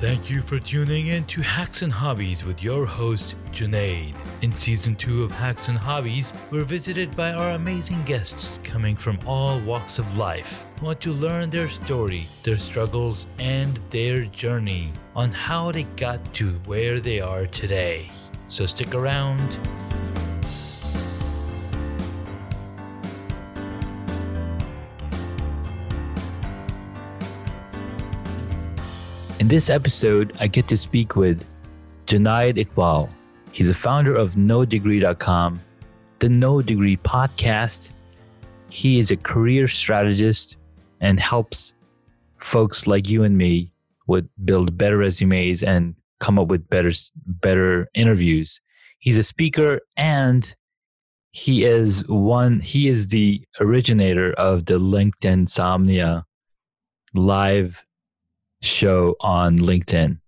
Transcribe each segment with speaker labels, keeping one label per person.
Speaker 1: Thank you for tuning in to Hacks and Hobbies with your host, Junaid. In season two of Hacks and Hobbies, we're visited by our amazing guests coming from all walks of life. Want to learn their story, their struggles, and their journey on how they got to where they are today. So stick around. In this episode, I get to speak with Junaid Iqbal. He's a founder of NoDegree.com, the No Degree podcast. He is a career strategist and helps folks like you and me would build better resumes and come up with better better interviews. He's a speaker and he is one he is the originator of the LinkedIn Insomnia live show on LinkedIn.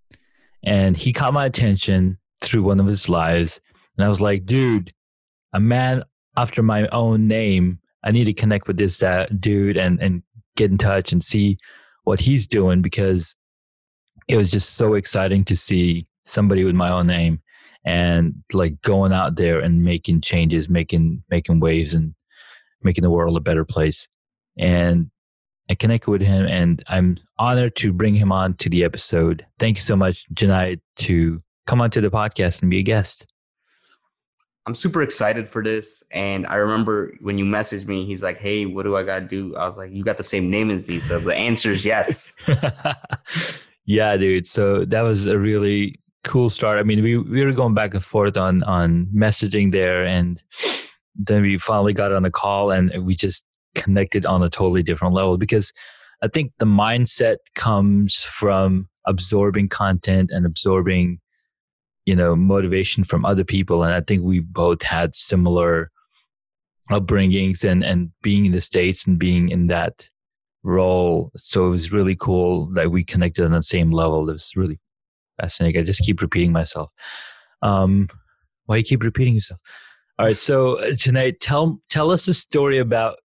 Speaker 1: And he caught my attention through one of his lives. And I was like, dude, a man after my own name. I need to connect with this dude and, and get in touch and see what he's doing because it was just so exciting to see somebody with my own name and like going out there and making changes, making making waves and making the world a better place. And I connected with him, and I'm honored to bring him on to the episode. Thank you so much, Junaid, to come on to the podcast and be a guest.
Speaker 2: I'm super excited for this. And I remember when you messaged me, he's like, Hey, what do I got to do? I was like, You got the same name as me. So the answer is yes.
Speaker 1: yeah, dude. So that was a really cool start. I mean, we, we were going back and forth on, on messaging there. And then we finally got on the call and we just connected on a totally different level because I think the mindset comes from absorbing content and absorbing, you know, motivation from other people. And I think we both had similar upbringings and, and being in the States and being in that role. So it was really cool that we connected on the same level. It was really fascinating. I just keep repeating myself. Um, why you keep repeating yourself? All right. So uh, Junaid, tell, tell us a story about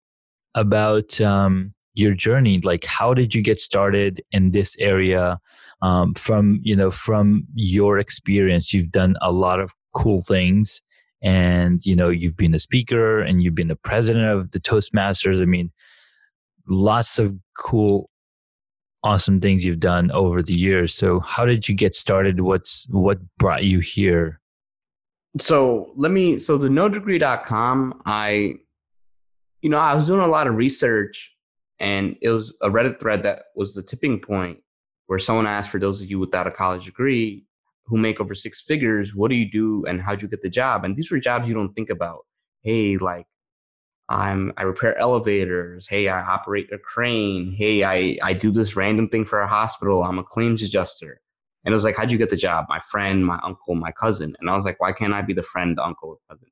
Speaker 1: about um, your journey. Like, how did you get started in this area? Um, from you know, from your experience, you've done a lot of cool things, and you know, you've been a speaker and you've been the president of the Toastmasters. I mean, lots of cool awesome things you've done over the years so how did you get started what's what brought you here
Speaker 2: so let me so the nodegree.com i you know, I was doing a lot of research and it was a Reddit thread that was the tipping point where someone asked for those of you without a college degree who make over six figures, what do you do and how'd you get the job? And these were jobs you don't think about. Hey, like I'm I repair elevators. Hey, I operate a crane. Hey, I I do this random thing for a hospital. I'm a claims adjuster. And it was like, how'd you get the job? My friend, my uncle, my cousin. And I was like, why can't I be the friend, uncle, cousin?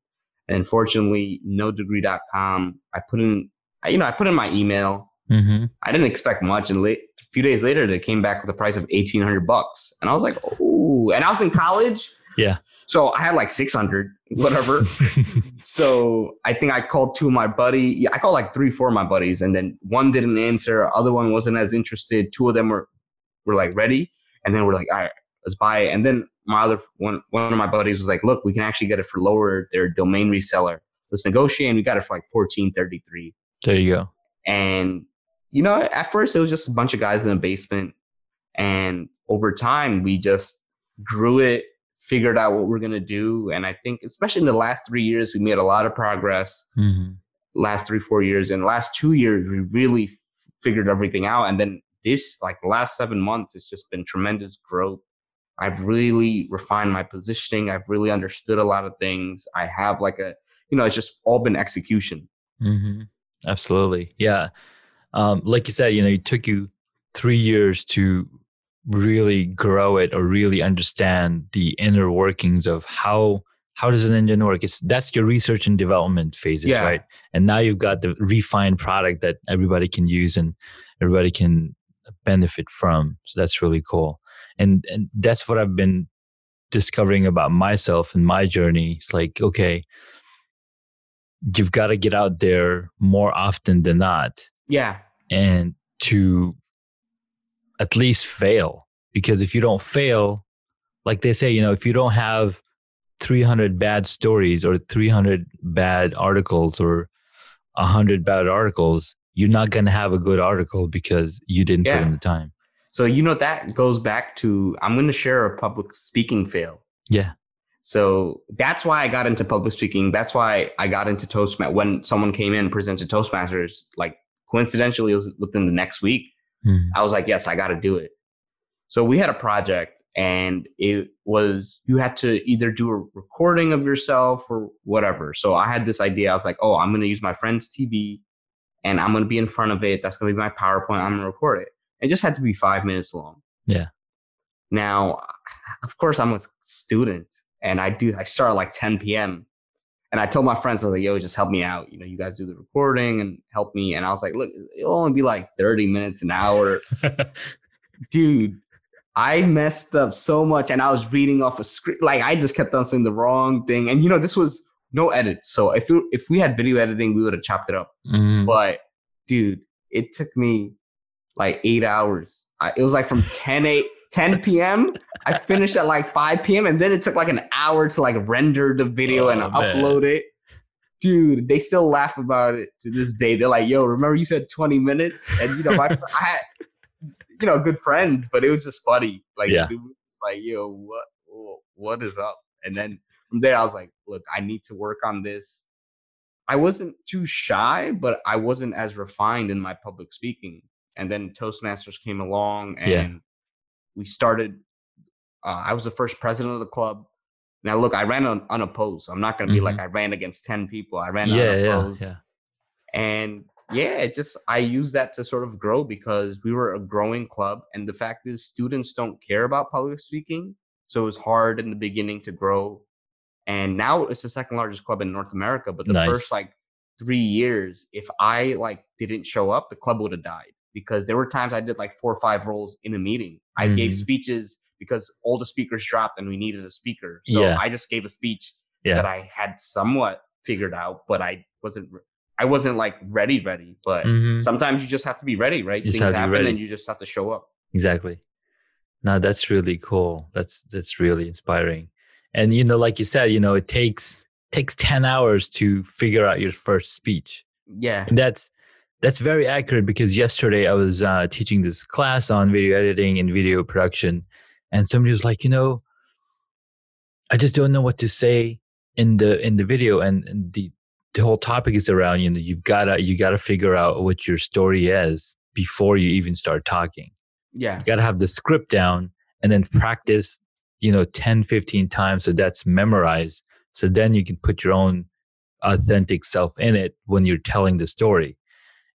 Speaker 2: And fortunately, nodegree.com, I put in, you know, I put in my email. Mm-hmm. I didn't expect much. And late, a few days later, they came back with a price of 1800 bucks. And I was like, oh, and I was in college.
Speaker 1: Yeah.
Speaker 2: So I had like 600, whatever. so I think I called two of my buddy. Yeah, I called like three, four of my buddies, and then one didn't answer. Other one wasn't as interested. Two of them were were like ready, and then we're like, all right, let's buy it. And then my other one one of my buddies was like, look, we can actually get it for lower. Their domain reseller. Let's negotiate. And we got it for like fourteen thirty three.
Speaker 1: There you go.
Speaker 2: And you know, at first it was just a bunch of guys in the basement, and over time we just grew it, figured out what we're gonna do, and I think especially in the last three years we made a lot of progress. Mm-hmm. Last three four years, and last two years we really f- figured everything out, and then this like last seven months it's just been tremendous growth I've really refined my positioning. I've really understood a lot of things. I have like a, you know, it's just all been execution.
Speaker 1: Mm-hmm. Absolutely. Yeah. Um, like you said, you know, it took you three years to really grow it or really understand the inner workings of how how does an engine work it's that's your research and development phases yeah. right and now you've got the refined product that everybody can use and everybody can benefit from so that's really cool and and that's what i've been discovering about myself and my journey it's like okay you've got to get out there more often than not
Speaker 2: yeah
Speaker 1: and to at least fail because if you don't fail, like they say, you know, if you don't have 300 bad stories or 300 bad articles or 100 bad articles, you're not going to have a good article because you didn't
Speaker 2: Yeah.
Speaker 1: put in the time.
Speaker 2: So you know that goes back to I'm going to share a public speaking fail.
Speaker 1: Yeah.
Speaker 2: So that's why I got into public speaking. That's why I got into Toastmasters. When someone came in and presented Toastmasters, like coincidentally, it was within the next week.
Speaker 1: Mhm.
Speaker 2: I was like, yes, I got to do it. So we had a project and it was, you had to either do a recording of yourself or whatever. So I had this idea. I was like, oh, I'm going to use my friend's TV and I'm going to be in front of it. That's going to be my PowerPoint. I'm going to record it. It just had to be five minutes long.
Speaker 1: Yeah.
Speaker 2: Now, of course, I'm a student and I do, I start at like 10 p.m. And I told my friends, I was like, yo, just help me out. You know, you guys do the recording and help me. And I was like, look, it'll only be like 30 minutes, an hour. Dude, I messed up so much and I was reading off a script. Like I just kept on saying the wrong thing. And you know, this was no edit. So if you, if we had video editing, we would have chopped it up.
Speaker 1: Mhm.
Speaker 2: But dude, it took me like eight hours. I, it was like from 10, 8, 10 p.m. I finished at like 5 p.m. And then it took like an hour to like render the video and
Speaker 1: Oh, man.
Speaker 2: upload it. Dude, they still laugh about it to this day. They're like, yo, remember you said 20 minutes? And you know, my, I had, you know, good friends, but it was just funny. Like,
Speaker 1: Yeah.
Speaker 2: it was like, yo, what, what is up? And then from there, I was like, look, I need to work on this. I wasn't too shy, but I wasn't as refined in my public speaking. And then Toastmasters came along and
Speaker 1: Yeah.
Speaker 2: we started. Uh, I was the first president of the club. Now, look, I ran un- unopposed. So I'm not going to be like I ran against 10 people. I ran
Speaker 1: Mm-hmm. yeah,
Speaker 2: unopposed.
Speaker 1: yeah.
Speaker 2: And yeah, it just, I used that to sort of grow because we were a growing club. And the fact is, students don't care about public speaking. So it was hard in the beginning to grow. And now it's the second largest club in North America. But the
Speaker 1: Nice.
Speaker 2: first like three years, if I like didn't show up, the club would have died because there were times I did like four or five roles in a meeting. I gave
Speaker 1: Mhm.
Speaker 2: speeches because all the speakers dropped and we needed a speaker. So
Speaker 1: Yeah.
Speaker 2: I just gave a speech
Speaker 1: Yeah.
Speaker 2: that I had somewhat figured out, but I wasn't. I wasn't like ready, ready. But
Speaker 1: Mhm.
Speaker 2: sometimes you just have to be ready, right?
Speaker 1: You
Speaker 2: Things
Speaker 1: have to be
Speaker 2: happen, and you just have to show up.
Speaker 1: Exactly. Now that's really cool. That's that's really inspiring. And you know, like you said, you know, it takes takes 10 hours to figure out your first speech.
Speaker 2: Yeah,
Speaker 1: And that's that's very accurate because yesterday I was uh, teaching this class on video editing and video production, and somebody was like, you know, I just don't know what to say in the in the video, and, and the the whole topic is around you know you've gotta you gotta figure out what your story is before you even start talking.
Speaker 2: Yeah,
Speaker 1: you got to have the script down and then practice you know 10 15 times so that's memorized so then you can put your own authentic self in it when you're telling the story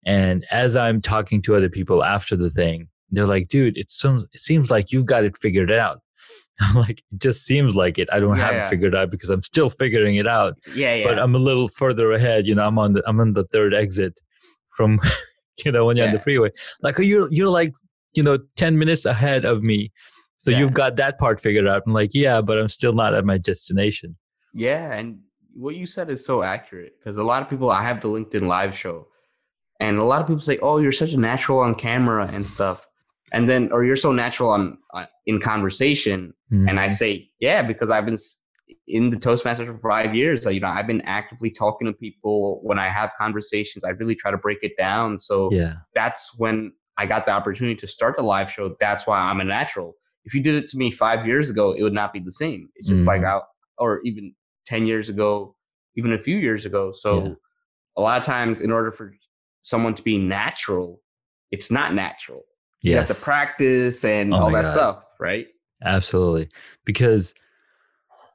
Speaker 1: and as i'm talking to other people after the thing they're like dude it seems it seems like you've got it figured out. I'm like it just seems like it. I don't
Speaker 2: Yeah,
Speaker 1: have
Speaker 2: yeah.
Speaker 1: it figured out because i'm still figuring it out.
Speaker 2: Yeah, yeah.
Speaker 1: but i'm a little further ahead you know i'm on the i'm on the third exit from you know when you're on the freeway. Like oh, you're you're like you know 10 minutes ahead of me. So
Speaker 2: Yeah.
Speaker 1: you've got that part figured out. I'm like yeah but i'm still not at my destination.
Speaker 2: Yeah, and what you said is so accurate because a lot of people I have the LinkedIn live show, and a lot of people say, "Oh, you're such a natural on camera and stuff," and then or you're so natural on uh, in conversation, and I say, "Yeah," because I've been in the Toastmasters for five years. Like, you know, I've been actively talking to people when I have conversations. I really try to break it down. So
Speaker 1: yeah
Speaker 2: that's when I got the opportunity to start the live show. That's why I'm a natural. If you did it to me five years ago, it would not be the same. It's just like
Speaker 1: Mhm.
Speaker 2: I, or even 10 years ago, even a few years ago. So
Speaker 1: Yeah.
Speaker 2: a lot of times, in order for someone to be natural, it's not natural. You have to practice and
Speaker 1: Oh
Speaker 2: all that
Speaker 1: God.
Speaker 2: stuff, right?
Speaker 1: absolutely because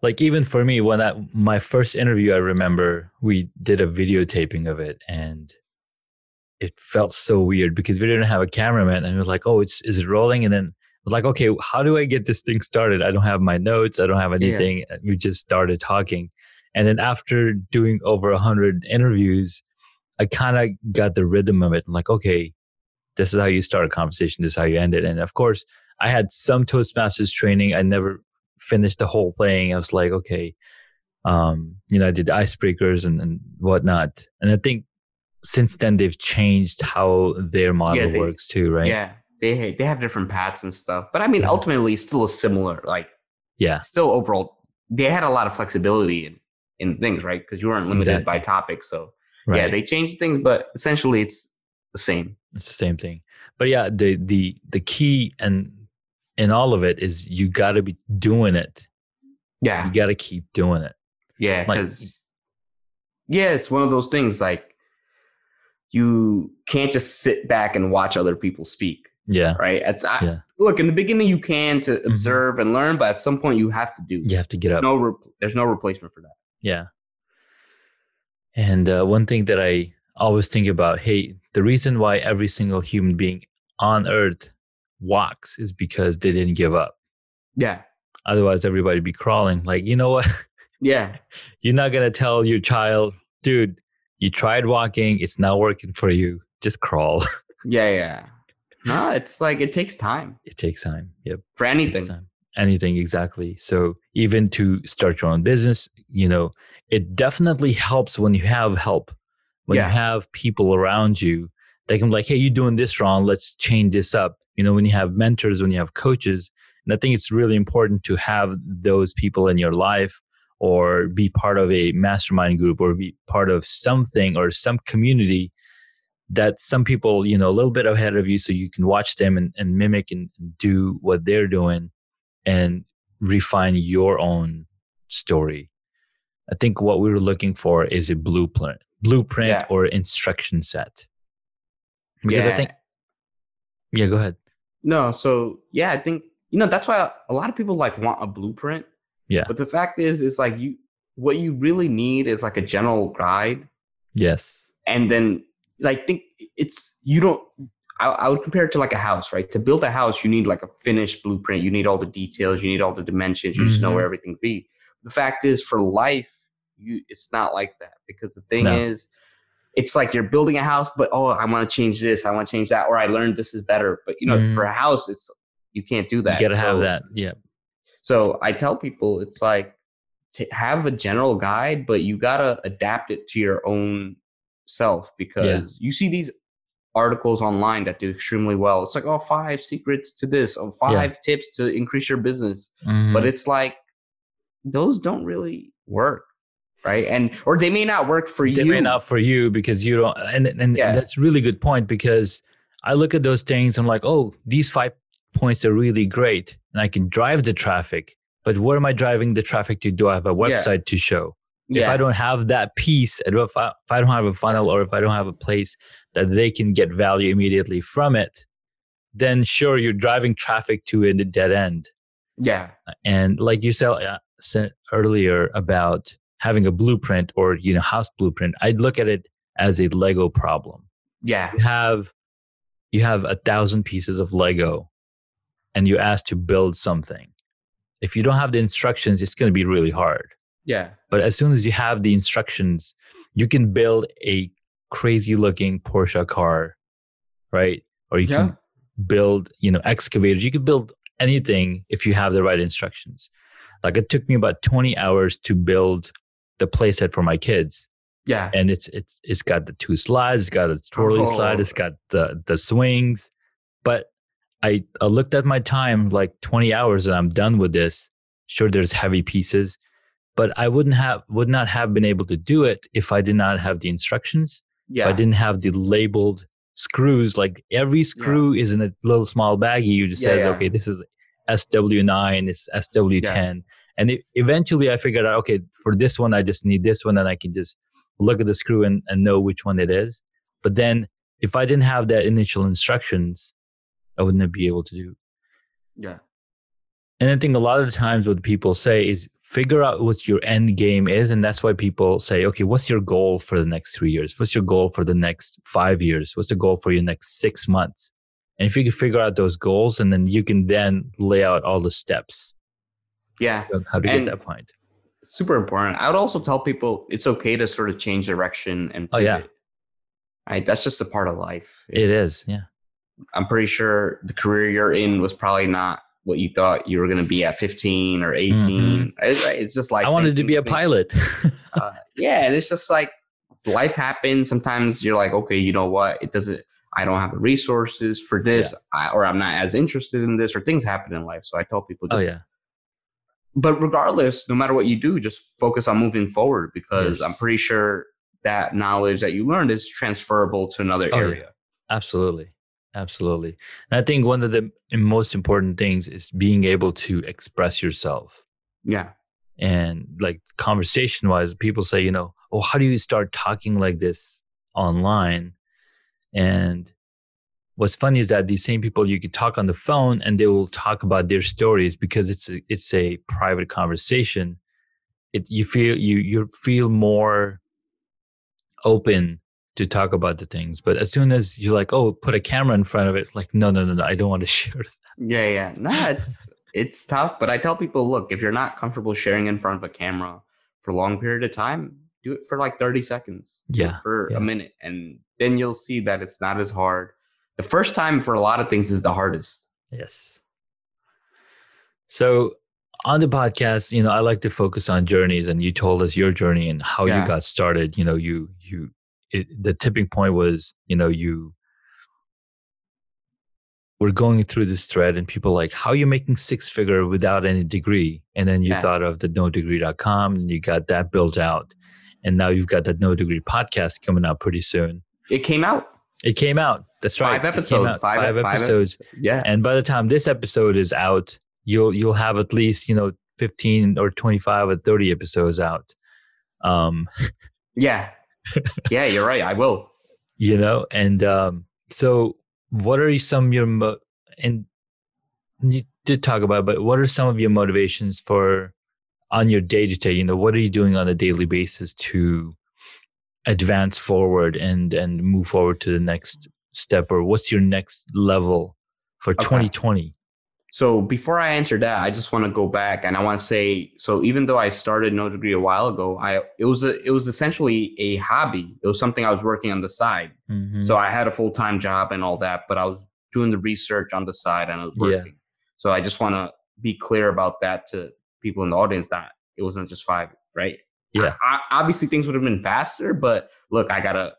Speaker 1: like even for me when i my first interview i remember we did a videotaping of it and it felt so weird because we didn't have a cameraman and it was like oh it's is it rolling and then it was like okay how do i get this thing started i don't have my notes i don't have anything and we just started talking and then after doing over a hundred interviews i kind of got the rhythm of it i'm like okay this is how you start a conversation this is how you end it and of course i had some toastmasters training i never finished the whole thing i was like okay um you know i did icebreakers and, and whatnot and i think since then they've changed how their model
Speaker 2: they-
Speaker 1: works too right
Speaker 2: Yeah. they they have different paths and stuff. But I mean,
Speaker 1: Mhm.
Speaker 2: ultimately, still a similar like
Speaker 1: Yeah.
Speaker 2: still overall they had a lot of flexibility in in things, right? Because you weren't limited by
Speaker 1: Exactly.
Speaker 2: topic. So
Speaker 1: Right.
Speaker 2: yeah, they changed things, but essentially it's the same.
Speaker 1: it's the same thing. But yeah, the the the key and in all of it is you got to be doing it.
Speaker 2: Yeah,
Speaker 1: You got to keep doing it.
Speaker 2: yeah,
Speaker 1: like-
Speaker 2: because yeah, it's one of those things like you can't just sit back and watch other people speak,
Speaker 1: Yeah.
Speaker 2: right? It's I,
Speaker 1: Yeah.
Speaker 2: look in the beginning you can to mm-hmm. observe and learn, but at some point you have to do.
Speaker 1: You have to get up.
Speaker 2: No, re- there's no replacement for that.
Speaker 1: Yeah. And uh, one thing that I always think about hey, the reason why every single human being on earth walks is because they didn't give up.
Speaker 2: Yeah,
Speaker 1: Otherwise, everybody be crawling. Like, you know what?
Speaker 2: yeah,
Speaker 1: You're not going to tell your child, dude, you tried walking, it's not working for you. Just crawl.
Speaker 2: yeah, yeah. No, it's like it takes time
Speaker 1: it takes time. Yep.
Speaker 2: for anything.
Speaker 1: time. Anything exactly. So even to start your own business, you know, it definitely helps when you have help. When
Speaker 2: Yeah.
Speaker 1: you have people around you, they can be like, hey, you're doing this wrong. Let's change this up. You know, when you have mentors, when you have coaches, and I think it's really important to have those people in your life or be part of a mastermind group or be part of something or some community that some people, you know, a little bit ahead of you so you can watch them and, and mimic and do what they're doing and refine your own story. I think what we were looking for is a blueprint, blueprint
Speaker 2: Yeah.
Speaker 1: or instruction set. Because
Speaker 2: yeah.
Speaker 1: I think, yeah, go ahead.
Speaker 2: no. So yeah, I think you know that's why a lot of people like want a blueprint.
Speaker 1: Yeah.
Speaker 2: But the fact is, is like you what you really need is like a general guide,
Speaker 1: Yes.
Speaker 2: and then like think it's you don't. I, I would compare it to like a house, right? To build a house, you need like a finished blueprint. You need all the details. You need all the dimensions. You just know where everything be. The fact is, for life, you it's not like that because the thing
Speaker 1: No.
Speaker 2: is, it's like you're building a house, but oh, I want to change this. I want to change that, or I learned this is better. But you know,
Speaker 1: Mhm.
Speaker 2: for a house, it's you can't do that.
Speaker 1: you got to have that. Yeah.
Speaker 2: so I tell people it's like to have a general guide, but you gotta adapt it to your own self because you see these articles online that do extremely well. It's like, oh, five secrets to this, or five tips to increase your business. But
Speaker 1: Mhm.
Speaker 2: it's like those don't really work. Right. And or they may not work for
Speaker 1: they
Speaker 2: you.
Speaker 1: They may not for you because you don't and and
Speaker 2: Yeah.
Speaker 1: that's a really good point because i look at those things and i'm like oh these five points are really great and i can drive the traffic but where am i driving the traffic to do i have a
Speaker 2: Yeah.
Speaker 1: website to show if i don't have that piece if I, if I don't have a funnel or if i don't have a place that they can get value immediately from it then sure you're driving traffic to a dead end.
Speaker 2: Yeah.
Speaker 1: and like you said, uh, said earlier about having a blueprint or you know house blueprint i'd look at it as a lego problem.
Speaker 2: Yeah.
Speaker 1: you have you have a thousand pieces of lego and you're asked to build something. If you don't have the instructions it's going to be really hard
Speaker 2: Yeah.
Speaker 1: but as soon as you have the instructions you can build a crazy looking porsche car right or you
Speaker 2: Yeah.
Speaker 1: can build you know excavators you can build anything if you have the right instructions like it took me about 20 hours to build the playset for my kids
Speaker 2: Yeah.
Speaker 1: and it's it's it's got the two slides it's got a twirly oh. slide
Speaker 2: Oh.
Speaker 1: it's got the the swings but I, I looked at my time like 20 hours and i'm done with this sure there's heavy pieces but i wouldn't have would not have been able to do it if i did not have the instructions.
Speaker 2: Yeah.
Speaker 1: if i didn't have the labeled screws like every screw is in a little small baggie. You just
Speaker 2: Yeah,
Speaker 1: says
Speaker 2: yeah.
Speaker 1: okay this is sw9 it's sw10 and it, eventually i figured out okay for this one i just need this one and i can just look at the screw and, and know which one it is. But then if i didn't have that initial instructions i wouldn't be able to do
Speaker 2: yeah.
Speaker 1: and I think a lot of the times what people say is figure out what your end game is. And that's why people say, okay, what's your goal for the next three years? What's your goal for the next five years? What's the goal for your next six months? And if you can figure out those goals and then you can then lay out all the steps
Speaker 2: Yeah.
Speaker 1: how to
Speaker 2: And-
Speaker 1: get that point.
Speaker 2: super important. I would also tell people it's okay to sort of change direction and
Speaker 1: Oh, yeah.
Speaker 2: Right, that's just a part of life.
Speaker 1: It
Speaker 2: It's-
Speaker 1: Yeah.
Speaker 2: I'm pretty sure the career you're in was probably not what you thought you were going to be at 15 or 18. It's, it's just like
Speaker 1: Mm-hmm. I wanted to be a pilot.
Speaker 2: uh, yeah, and it's just like life happens. Sometimes you're like, okay, you know what? It doesn't. I don't have the resources for this, I, or I'm not as interested in this, or things happen in life. So I tell people,
Speaker 1: Oh
Speaker 2: just,
Speaker 1: yeah.
Speaker 2: but regardless, no matter what you do, just focus on moving forward because
Speaker 1: Yes.
Speaker 2: I'm pretty sure that knowledge that you learned is transferable to another
Speaker 1: Oh, yeah.
Speaker 2: area.
Speaker 1: Absolutely. Absolutely. And I think one of the most important things is being able to express yourself.
Speaker 2: Yeah.
Speaker 1: And like conversation wise, people say, you know, oh, how do you start talking like this online? And what's funny is that these same people you could talk on the phone and they will talk about their stories because it's a, it's a private conversation. It you feel you you feel more open to talk about the things. But as soon as you're like, oh, put a camera in front of it, like, no, no, no, no, I don't want to share. that.
Speaker 2: Yeah, yeah. No, it's it's tough, but I tell people, look, if you're not comfortable sharing in front of a camera for a long period of time, do it for like 30 seconds.
Speaker 1: Yeah,
Speaker 2: For
Speaker 1: yeah.
Speaker 2: a minute. And then you'll see that it's not as hard. The first time for a lot of things is the hardest.
Speaker 1: Yes. So on the podcast, you know, I like to focus on journeys, and you told us your journey and how
Speaker 2: Yeah.
Speaker 1: you got started. You know, you you it, the tipping point was, you know, you were going through this thread, and people like, how are you making six figure without any degree? And then you
Speaker 2: Yeah.
Speaker 1: thought of the no degree.com, and you got that built out, and now you've got that no degree podcast coming out pretty soon.
Speaker 2: It came out.
Speaker 1: It came out. That's right.
Speaker 2: Five
Speaker 1: came
Speaker 2: episodes.
Speaker 1: out.
Speaker 2: Five,
Speaker 1: five
Speaker 2: five
Speaker 1: episodes
Speaker 2: Yeah.
Speaker 1: and by the time this episode is out you'll you'll have at least you know 15 or 25 or 30 episodes out um
Speaker 2: Yeah. Yeah, you're right. I will.
Speaker 1: you know and um so what are some of your mo- and you did talk about it, but what are some of your motivations for on your day to day you know what are you doing on a daily basis to advance forward and and move forward to the next step or what's your next level for
Speaker 2: Okay.
Speaker 1: 2020
Speaker 2: So before I answer that, I just want to go back and I want to say, so even though I started no degree a while ago, I it was a it was essentially a hobby. It was something I was working on the side.
Speaker 1: Mhm.
Speaker 2: So I had a full time job and all that, but I was doing the research on the side and I was
Speaker 1: Yeah.
Speaker 2: working. So I just want to be clear about that to people in the audience that it wasn't just five, right?
Speaker 1: Yeah.
Speaker 2: I, I- obviously, things would have been faster, but look, I gotta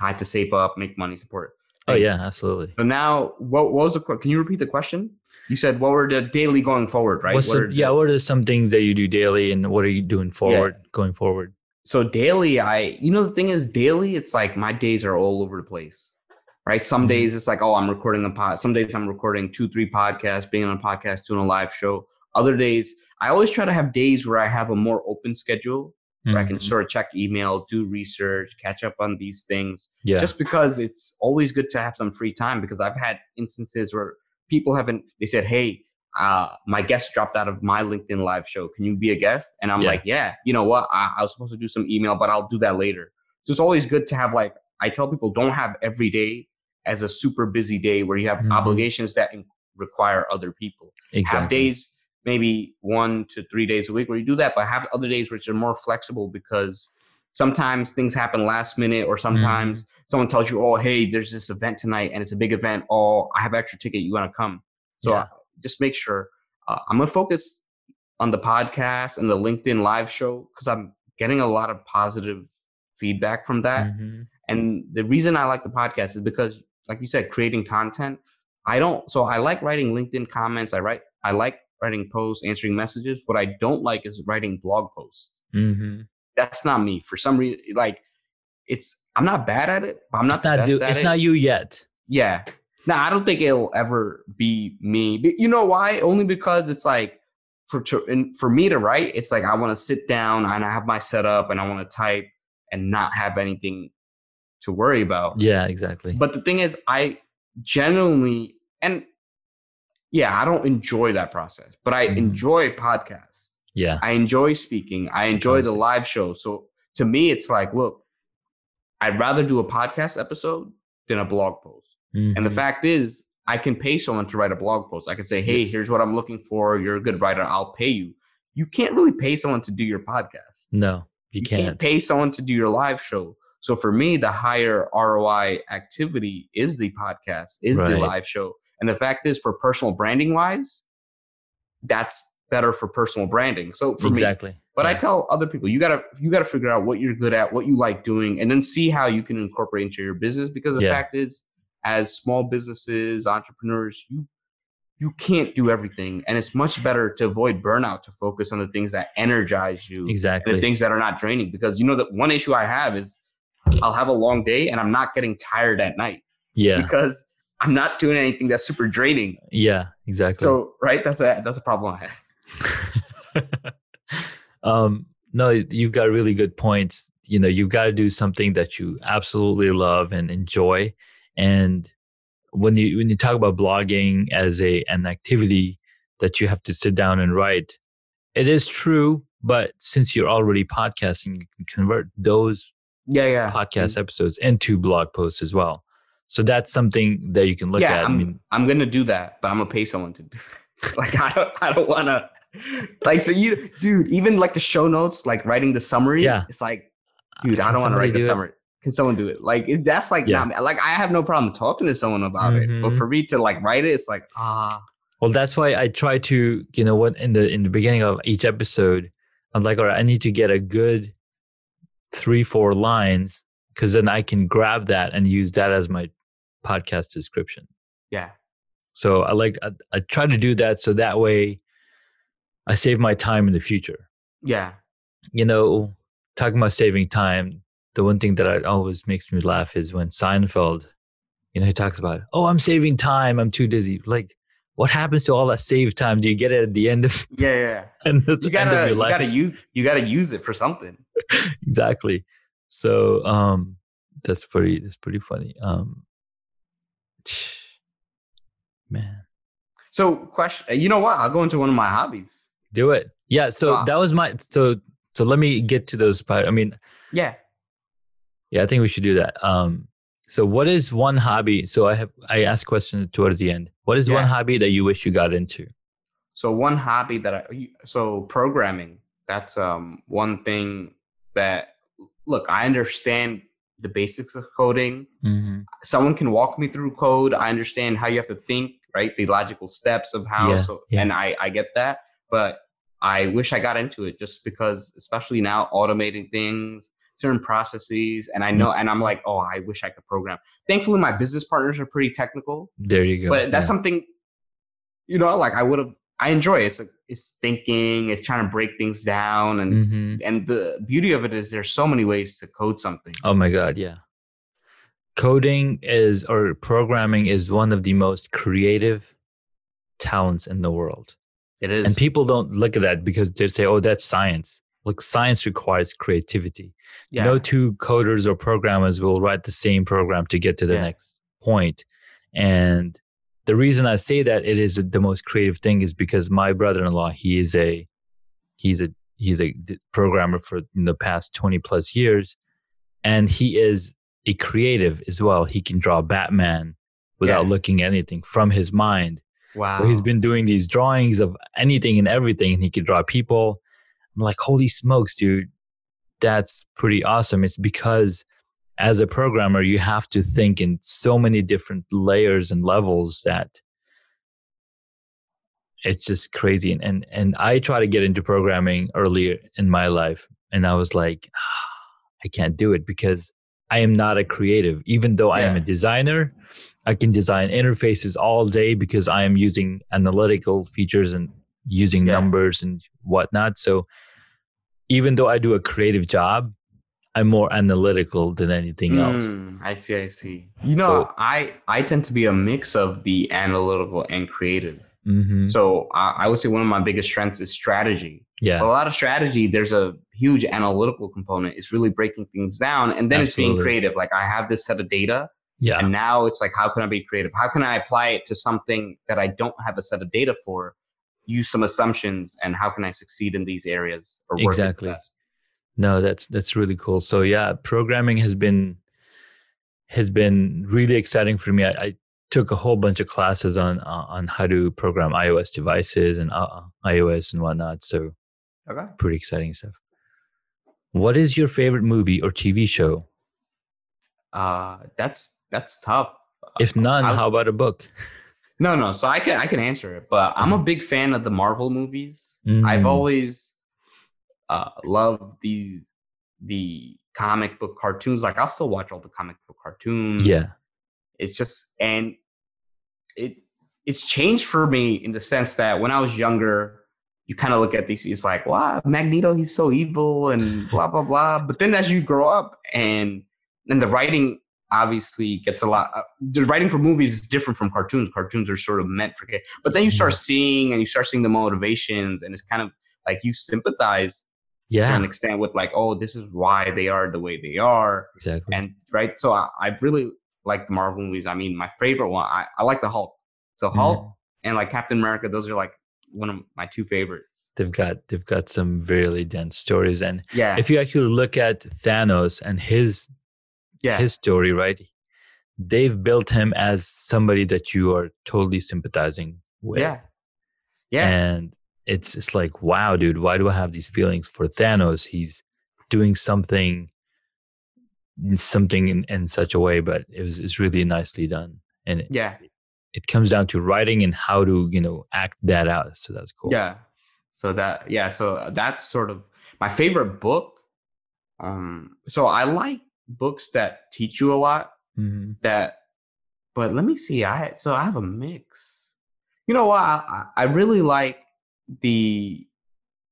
Speaker 2: I had to save up, make money, support.
Speaker 1: oh yeah absolutely
Speaker 2: So now, what, what was the? Can you repeat the question? You said what were the daily going forward, right? What
Speaker 1: some,
Speaker 2: the-
Speaker 1: yeah, what are some things that you do daily and what are you doing forward, going forward?
Speaker 2: so daily i you know the thing is daily it's like my days are all over the place right some
Speaker 1: Mhm.
Speaker 2: days it's like oh i'm recording a pod some days i'm recording two three podcasts being on a podcast doing a live show other days i always try to have days where i have a more open schedule where i can
Speaker 1: Mhm.
Speaker 2: sort of check email do research catch up on these things
Speaker 1: Yeah.
Speaker 2: just because it's always good to have some free time because i've had instances where people haven't they said hey uh, my guest dropped out of my linkedin live show can you be a guest and i'm
Speaker 1: Yeah.
Speaker 2: like yeah you know what I, I was supposed to do some email but i'll do that later so it's always good to have like i tell people don't have every day as a super busy day where you have
Speaker 1: Mhm.
Speaker 2: obligations that in- require other people
Speaker 1: exactly.
Speaker 2: have days maybe one to three days a week where you do that but have other days which are more flexible because sometimes things happen last minute or sometimes someone tells you oh hey there's this event tonight and it's a big event oh i have extra ticket you want to come so
Speaker 1: Yeah.
Speaker 2: uh, just make sure uh, i'm going to focus on the podcast and the linkedin live show because i'm getting a lot of positive feedback from that
Speaker 1: Mhm.
Speaker 2: and the reason I like the podcast is because, like you said, creating content. I don't. So I like writing LinkedIn comments. I write. I like writing posts, answering messages. What I don't like is writing blog posts.
Speaker 1: Mhm.
Speaker 2: That's not me. For some reason, like it's. I'm not bad at it. But I'm not.
Speaker 1: It's not do,
Speaker 2: at
Speaker 1: it's
Speaker 2: it.
Speaker 1: not you yet.
Speaker 2: Yeah. No, I don't think it'll ever be me. But you know why? Only because it's like for to, and for me to write, it's like I want to sit down and I have my setup and I want to type and not have anything to worry about.
Speaker 1: Yeah, exactly.
Speaker 2: But the thing is, I genuinely and yeah, I don't enjoy that process, but I
Speaker 1: Mhm.
Speaker 2: enjoy podcasts.
Speaker 1: Yeah.
Speaker 2: I enjoy speaking. I enjoy the live show. So to me, it's like, look, I'd rather do a podcast episode than a blog post. And the
Speaker 1: Mhm.
Speaker 2: fact is, I can pay someone to write a blog post. I can say, hey,
Speaker 1: Yes.
Speaker 2: here's what I'm looking for. You're a good writer. I'll pay you. You can't really pay someone to do your podcast.
Speaker 1: no, you,
Speaker 2: You
Speaker 1: can't.
Speaker 2: can't pay someone to do your live show. So for me, the higher ROI activity is the podcast, is the live show. And the fact is, for personal branding wise, that's better for personal branding. So for me,
Speaker 1: exactly.
Speaker 2: but I tell other people, you gotta you gotta figure out what you're good at, what you like doing, and then see how you can incorporate into your business. Because the
Speaker 1: Yeah.
Speaker 2: fact is, as small businesses, entrepreneurs, you you can't do everything, and it's much better to avoid burnout to focus on the things that energize you,
Speaker 1: exactly
Speaker 2: the things that are not draining. Because you know that one issue I have is I'll have a long day and I'm not getting tired at night
Speaker 1: yeah
Speaker 2: because I'm not doing anything that's super draining.
Speaker 1: yeah exactly
Speaker 2: So right, that's a that's a problem I have.
Speaker 1: um no you've got a really good points you know you've got to do something that you absolutely love and enjoy and when you when you talk about blogging as a an activity that you have to sit down and write it is true but since you're already podcasting you can convert those
Speaker 2: Yeah, yeah.
Speaker 1: podcast episodes into blog posts as well so that's something that you can look
Speaker 2: yeah,
Speaker 1: at
Speaker 2: I'm,
Speaker 1: i mean
Speaker 2: I'm gonna do that, but I'm gonna pay someone to do. like I don't, I don't wanna. Like so, you, dude. Even like the show notes, like writing the summaries.
Speaker 1: Yeah.
Speaker 2: It's like, dude, I
Speaker 1: Can
Speaker 2: don't want to write the summary. Can someone do it? Like it, that's like,
Speaker 1: Yeah.
Speaker 2: not, like I have no problem talking to someone about it, but
Speaker 1: Mhm.
Speaker 2: for me to like write it, it's like ah,
Speaker 1: Well, that's why I try to, you know, what in the in the beginning of each episode, I'm like, all right, I need to get a good three, four lines, because then I can grab that and use that as my podcast description.
Speaker 2: yeah,
Speaker 1: So I like I, I try to do that so that way I save my time in the future.
Speaker 2: yeah,
Speaker 1: You know, talking about saving time, the one thing that I, always makes me laugh is when Seinfeld, you know, he talks about, oh, I'm saving time, I'm too dizzy. Like, what happens to all that saved time? Do you get it at the end of
Speaker 2: yeah, yeah.
Speaker 1: and the
Speaker 2: You
Speaker 1: end of
Speaker 2: gotta,
Speaker 1: your
Speaker 2: you
Speaker 1: life.
Speaker 2: gotta use, you gotta use it for something.
Speaker 1: exactly. So um that's pretty that's pretty funny. Um man.
Speaker 2: So, question. You know what? I'll go into one of my hobbies.
Speaker 1: Do it. Yeah, so
Speaker 2: Wow.
Speaker 1: that was my so so let me get to those part. I mean,
Speaker 2: Yeah.
Speaker 1: yeah, I think we should do that. Um so what is one hobby? So I have I asked questions towards the end. What is one hobby that you wish you got into?
Speaker 2: So one hobby that I so programming that's um one thing that look I understand the basics of coding.
Speaker 1: Mm-hmm.
Speaker 2: Someone can walk me through code. I understand how you have to think, right? The logical steps of how
Speaker 1: Yeah,
Speaker 2: so
Speaker 1: yeah.
Speaker 2: and I I get that, but I wish I got into it just because especially now automating things, certain processes and I know
Speaker 1: Mm-hmm.
Speaker 2: and I'm like, "Oh, I wish I could program." Thankfully my business partners are pretty technical,
Speaker 1: There you go.
Speaker 2: but that's
Speaker 1: Yeah.
Speaker 2: something you know like i would have i enjoy it it's like it's thinking it's trying to break things down and
Speaker 1: Mhm.
Speaker 2: and the beauty of it is there's so many ways to code something
Speaker 1: Oh my God, yeah. Coding is or programming is one of the most creative talents in the world.
Speaker 2: It is
Speaker 1: And people don't look at that because they say, oh, that's science. Look, science requires creativity.
Speaker 2: yeah
Speaker 1: No two coders or programmers will write the same program to get to the
Speaker 2: Yeah.
Speaker 1: next point. And the reason I say that it is the most creative thing is because my brother-in-law, he is a he's a he's a programmer for the past 20 plus years and he is a creative as well. He can draw Batman without
Speaker 2: Yeah.
Speaker 1: looking at anything from his mind.
Speaker 2: Wow
Speaker 1: So he's been doing these drawings of anything and everything, and he could draw people. I'm like, holy smokes, dude, that's pretty awesome. It's because as a programmer, you have to think in so many different layers and levels that it's just crazy. And and, and I try to get into programming earlier in my life, and I was like, "Ah, I can't do it because I am not a creative. Even though I am a designer, I can design interfaces all day because I am using analytical features and using
Speaker 2: Yeah.
Speaker 1: numbers and whatnot. So even though I do a creative job, I'm more analytical than anything else.
Speaker 2: Mm, i see i see you know
Speaker 1: So-
Speaker 2: i i tend to be a mix of the analytical and creative
Speaker 1: hmm
Speaker 2: so I, I would say one of my biggest strengths is strategy
Speaker 1: Yeah.
Speaker 2: a lot of strategy there's a huge analytical component it's really breaking things down and then it's being creative like i have this set of data
Speaker 1: yeah.
Speaker 2: And now it's like, how can I be creative? How can I apply it to something that I don't have a set of data for? Use some assumptions, and how can I succeed in these areas? Or work
Speaker 1: Exactly. No, that's that's really cool. So yeah, programming has been has been really exciting for me. I, I took a whole bunch of classes on uh, on how to program iOS devices and uh, iOS and whatnot. So
Speaker 2: Okay.
Speaker 1: pretty exciting stuff. What is your favorite movie or TV show?
Speaker 2: Uh, that's that's tough.
Speaker 1: If none,
Speaker 2: would-
Speaker 1: how about a book?
Speaker 2: No, no. So I can I can answer it, but I'm a big fan of the Marvel movies. I've
Speaker 1: Mm.
Speaker 2: always uh, loved these the comic book cartoons. Like I'll still watch all the comic book cartoons.
Speaker 1: Yeah,
Speaker 2: it's just and it it's changed for me in the sense that when I was younger, you kind of look at these, it's like, wow, Magneto, he's so evil and blah blah blah. But then as you grow up and and the writing obviously gets a lot. Uh, the writing for movies is different from cartoons. Cartoons are sort of meant for kids. But then you start seeing and you start seeing the motivations, and it's kind of like you sympathize
Speaker 1: Yeah.
Speaker 2: to an extent with like, oh, this is why they are the way they are,
Speaker 1: Exactly.
Speaker 2: and right. So I, I really like Marvel movies. I mean, my favorite one, I, I like the Hulk. So Hulk
Speaker 1: Mhm.
Speaker 2: and like Captain America, those are like one of my two favorites.
Speaker 1: They've got they've got some really dense stories, and
Speaker 2: Yeah,
Speaker 1: if you actually look at Thanos and his
Speaker 2: yeah,
Speaker 1: his story, right? They've built him as somebody that you are totally sympathizing with.
Speaker 2: yeah, yeah,
Speaker 1: And it's it's like, wow, dude, why do I have these feelings for Thanos? He's doing something something in, in such a way, but it was it's really nicely done. And it,
Speaker 2: yeah.
Speaker 1: it comes down to writing and how to, you know, act that out. So that's cool.
Speaker 2: Yeah. So that yeah, so that's sort of my favorite book. Um so I like books that teach you a lot
Speaker 1: hmm
Speaker 2: that but let me see I so I have a mix. You know what? I, I really like the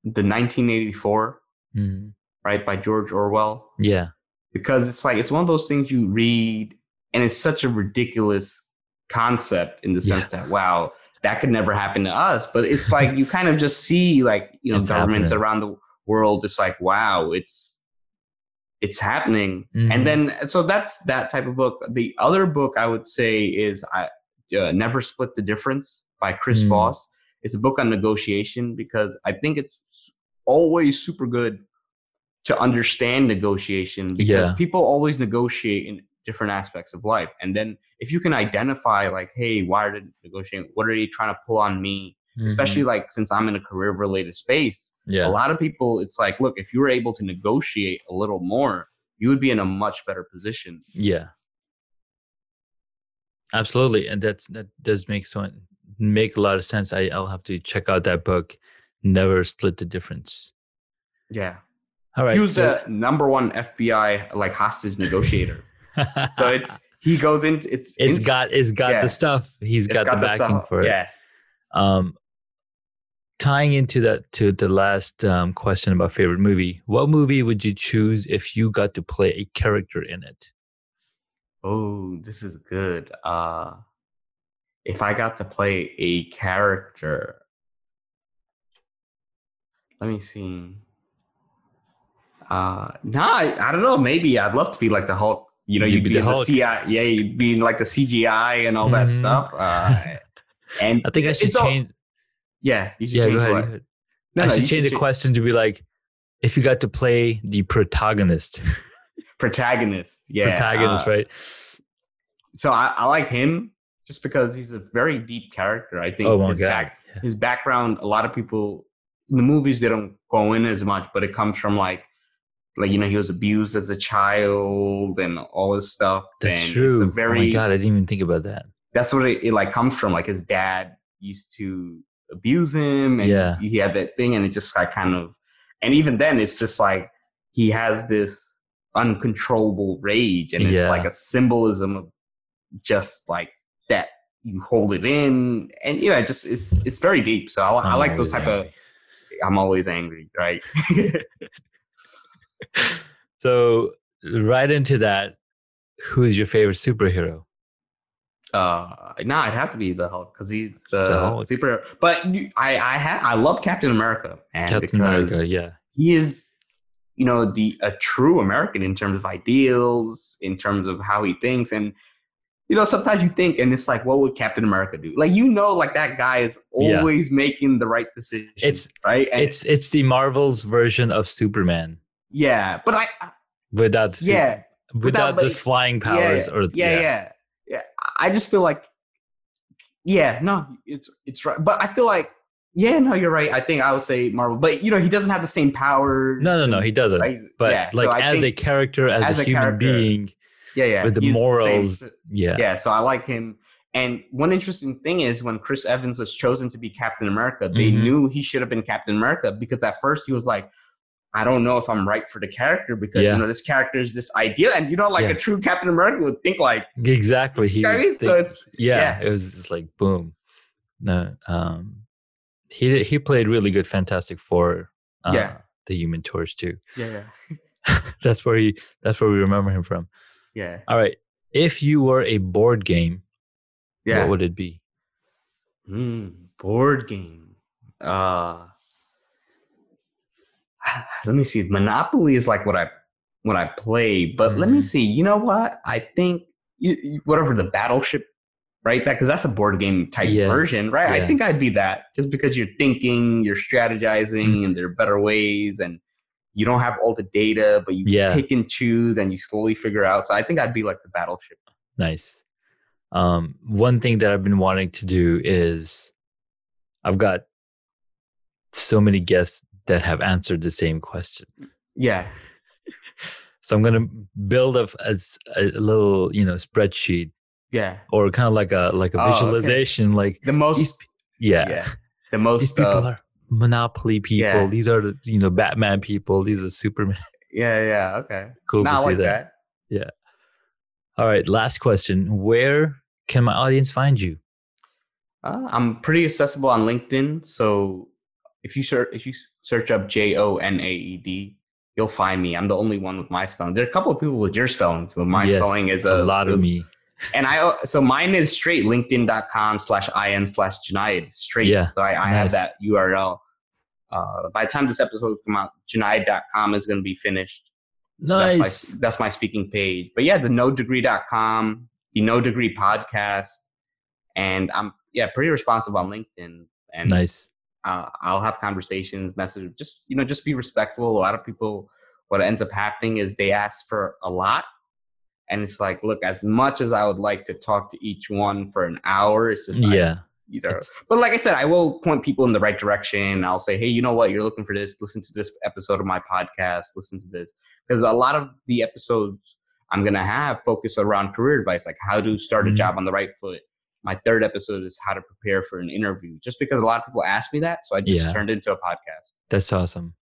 Speaker 2: the 1984,
Speaker 1: hmm
Speaker 2: right, by George Orwell
Speaker 1: Yeah.
Speaker 2: because it's like it's one of those things you read and it's such a ridiculous concept in the
Speaker 1: Yeah.
Speaker 2: sense that wow that could never happen to us but it's like you kind of just see like you know
Speaker 1: It's
Speaker 2: governments
Speaker 1: happening.
Speaker 2: around the world it's like wow it's it's happening
Speaker 1: Mhm.
Speaker 2: and then so that's that type of book the other book i would say is i uh, never split the difference by chris
Speaker 1: Mm.
Speaker 2: voss it's a book on negotiation because i think it's always super good to understand negotiation because
Speaker 1: Yeah.
Speaker 2: people always negotiate in different aspects of life and then if you can identify like hey why are they negotiating what are they trying to pull on me especially like since i'm in a career related space
Speaker 1: yeah.
Speaker 2: a lot of people it's like look if you were able to negotiate a little more you would be in a much better position
Speaker 1: Yeah. Absolutely. And that's that does make so make a lot of sense. I, I'll have to check out that book. Never split the difference.
Speaker 2: yeah
Speaker 1: All right.
Speaker 2: he was
Speaker 1: so-
Speaker 2: the number one fbi like hostage negotiator so it's he goes into it's
Speaker 1: it's
Speaker 2: int-
Speaker 1: got it's got
Speaker 2: yeah.
Speaker 1: the stuff. He's
Speaker 2: it's
Speaker 1: got, the backing for it.
Speaker 2: yeah
Speaker 1: Um tying into that to the last um, question about favorite movie, what movie would you choose if you got to play a character in it?
Speaker 2: Oh, this is good. Uh if I got to play a character, let me see. Uh nah, I, I don't know. Maybe I'd love to be like the Hulk. You know,
Speaker 1: You'd
Speaker 2: you'd,
Speaker 1: be
Speaker 2: be,
Speaker 1: the
Speaker 2: the
Speaker 1: Hulk.
Speaker 2: CI, yeah, you'd be like the CGI and all that
Speaker 1: Mhm.
Speaker 2: stuff. Uh, and
Speaker 1: I think I should
Speaker 2: it's all-
Speaker 1: change.
Speaker 2: Yeah, you should
Speaker 1: yeah,
Speaker 2: change
Speaker 1: ahead.
Speaker 2: what? No,
Speaker 1: I
Speaker 2: no,
Speaker 1: should change the question to be like, if you got to play the protagonist,
Speaker 2: protagonist. Yeah,
Speaker 1: protagonist,
Speaker 2: uh,
Speaker 1: right?
Speaker 2: So I, I like him just because he's a very deep character. I think
Speaker 1: Oh
Speaker 2: his back- his background a lot of people in the movies they don't go in as much but it comes from like like you know he was abused as a child and all this stuff
Speaker 1: that's
Speaker 2: and
Speaker 1: true.
Speaker 2: it's a
Speaker 1: oh my
Speaker 2: very
Speaker 1: god, I didn't even think about that.
Speaker 2: that's what it, it like comes from like his dad used to abuse him and
Speaker 1: Yeah.
Speaker 2: he had that thing and it just like kind of and even then it's just like he has this uncontrollable rage and it's
Speaker 1: Yeah.
Speaker 2: like a symbolism of just like that you hold it in and you know it just it's it's very deep so i, I like those type of i'm always angry right
Speaker 1: So right into that, who is your favorite superhero?
Speaker 2: Uh no it'd have to be the hulk because he's the,
Speaker 1: The
Speaker 2: super but i i ha- i love captain america and
Speaker 1: Captain
Speaker 2: because
Speaker 1: America, yeah.
Speaker 2: he is you know the a true american in terms of ideals in terms of how he thinks and you know sometimes you think and it's like what would captain america do? Like you know like that guy is
Speaker 1: Yeah.
Speaker 2: always making the right decision
Speaker 1: It's
Speaker 2: right? And
Speaker 1: it's it's the Marvel's version of Superman.
Speaker 2: Yeah but i I-
Speaker 1: without
Speaker 2: yeah.
Speaker 1: Without
Speaker 2: but
Speaker 1: the flying powers
Speaker 2: yeah,
Speaker 1: or
Speaker 2: yeah, yeah. yeah i just feel like yeah no it's it's right but i feel like yeah no you're right i think i would say marvel but you know he doesn't have the same powers
Speaker 1: No, no, no, he doesn't.
Speaker 2: right?
Speaker 1: But
Speaker 2: Yeah,
Speaker 1: like
Speaker 2: I
Speaker 1: as a character, as,
Speaker 2: as
Speaker 1: a,
Speaker 2: a
Speaker 1: human
Speaker 2: character,
Speaker 1: being,
Speaker 2: yeah yeah
Speaker 1: with the morals, yeah,
Speaker 2: yeah so i like him and one interesting thing is when chris evans was chosen to be captain america they
Speaker 1: Mhm.
Speaker 2: knew he should have been captain america because at first he was like I don't know if I'm right for the character because
Speaker 1: Yeah.
Speaker 2: you know this character is this ideal, and you know, like
Speaker 1: Yeah.
Speaker 2: a true Captain America would think like.
Speaker 1: exactly. He
Speaker 2: You know I mean? So it's
Speaker 1: yeah,
Speaker 2: yeah.
Speaker 1: it was just like boom. No, um, he he played really good Fantastic Four. Uh,
Speaker 2: Yeah.
Speaker 1: the Human Torch too.
Speaker 2: yeah, yeah,
Speaker 1: that's where he. That's where we remember him from.
Speaker 2: yeah,
Speaker 1: All right. If you were a board game,
Speaker 2: yeah.
Speaker 1: what would it be?
Speaker 2: Hmm, board game. Uh let me see. Monopoly is like what I what I play, but let me
Speaker 1: Mhm.
Speaker 2: see. You know what? I think you, whatever the battleship, right? That because that's a board game type
Speaker 1: Yeah,
Speaker 2: version, right?
Speaker 1: yeah.
Speaker 2: I think I'd be that just because you're thinking, you're strategizing,
Speaker 1: Mhm.
Speaker 2: and there are better ways, and you don't have all the data, but you
Speaker 1: Yeah.
Speaker 2: pick and choose, and you slowly figure out. So I think I'd be like the battleship.
Speaker 1: Nice. Um, one thing that I've been wanting to do is I've got so many guests that have answered the same question.
Speaker 2: Yeah,
Speaker 1: So I'm gonna build a a little, you know, spreadsheet
Speaker 2: yeah.
Speaker 1: or kind of like a like a
Speaker 2: Oh, okay.
Speaker 1: visualization. Like,
Speaker 2: The most,
Speaker 1: p- yeah,
Speaker 2: yeah, the
Speaker 1: these
Speaker 2: most.
Speaker 1: people
Speaker 2: uh,
Speaker 1: are Monopoly people.
Speaker 2: Yeah.
Speaker 1: These are the you know Batman people. These are Superman.
Speaker 2: Yeah, yeah, okay.
Speaker 1: cool
Speaker 2: Nah,
Speaker 1: to see
Speaker 2: like
Speaker 1: that.
Speaker 2: that.
Speaker 1: All right, last question. Where can my audience find you?
Speaker 2: Uh, I'm pretty accessible on LinkedIn, so if you search if you search up J O N A E D, you'll find me. I'm the only one with my spelling. There are a couple of people with your spellings, but my
Speaker 1: Yes,
Speaker 2: spelling is
Speaker 1: a
Speaker 2: a,
Speaker 1: lot of me.
Speaker 2: And I uh, so mine is straight LinkedIn.com slash in slash Junaid straight.
Speaker 1: Yeah,
Speaker 2: So I, I
Speaker 1: nice.
Speaker 2: have that URL. Uh, by the time this episode comes out, Junaid.com is going to be finished. So
Speaker 1: Nice.
Speaker 2: That's my, that's my speaking page. But yeah, the NoDegree.com, the no degree podcast. And I'm, yeah, pretty responsive on LinkedIn. And
Speaker 1: nice.
Speaker 2: Uh, I'll have conversations, message, just, you know, just be respectful. A lot of people, what ends up happening is they ask for a lot. And it's like, look, as much as I would like to talk to each one for an hour, it's just like,
Speaker 1: yeah.
Speaker 2: you know,
Speaker 1: it's-
Speaker 2: but like I said, I will point people in the right direction. I'll say, hey, you know what? You're looking for this. Listen to this episode of my podcast. Listen to this. Because a lot of the episodes I'm going to have focus around career advice, like how to start a
Speaker 1: Mhm.
Speaker 2: job on the right foot. My third episode is how to prepare for an interview, just because a lot of people ask me that. So I just
Speaker 1: Yeah.
Speaker 2: turned into a podcast.
Speaker 1: That's awesome.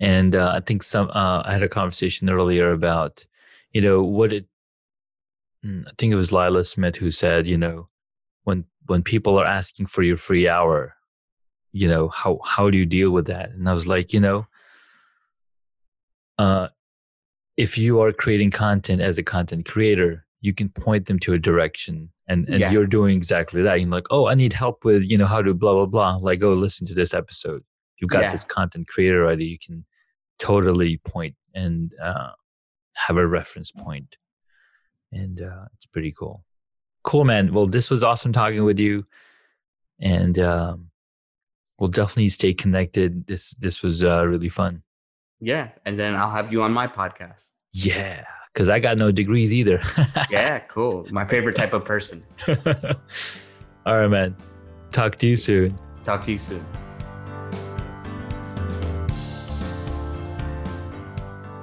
Speaker 1: And uh, I think some uh, I had a conversation earlier about, you know, what it. mm, I think it was Lila Smith who said, you know, when when people are asking for your free hour, you know, how how do you deal with that? And I was like, you know, uh, if you are creating content as a content creator, you can point them to a direction, and and
Speaker 2: Yeah.
Speaker 1: you're doing exactly that. You're like, oh, I need help with, you know, how to blah blah blah. Like, oh, listen to this episode. You've got
Speaker 2: Yeah.
Speaker 1: this content creator already. You can totally point and uh, have a reference point, and uh, it's pretty cool. Cool, man. Well, this was awesome talking with you, and um, we'll definitely stay connected. This this was uh, really fun.
Speaker 2: Yeah. And then I'll have you on my podcast.
Speaker 1: Yeah, because I got no degrees either.
Speaker 2: Yeah. Cool. My favorite type of person.
Speaker 1: All right, man. Talk to you soon.
Speaker 2: Talk to you soon.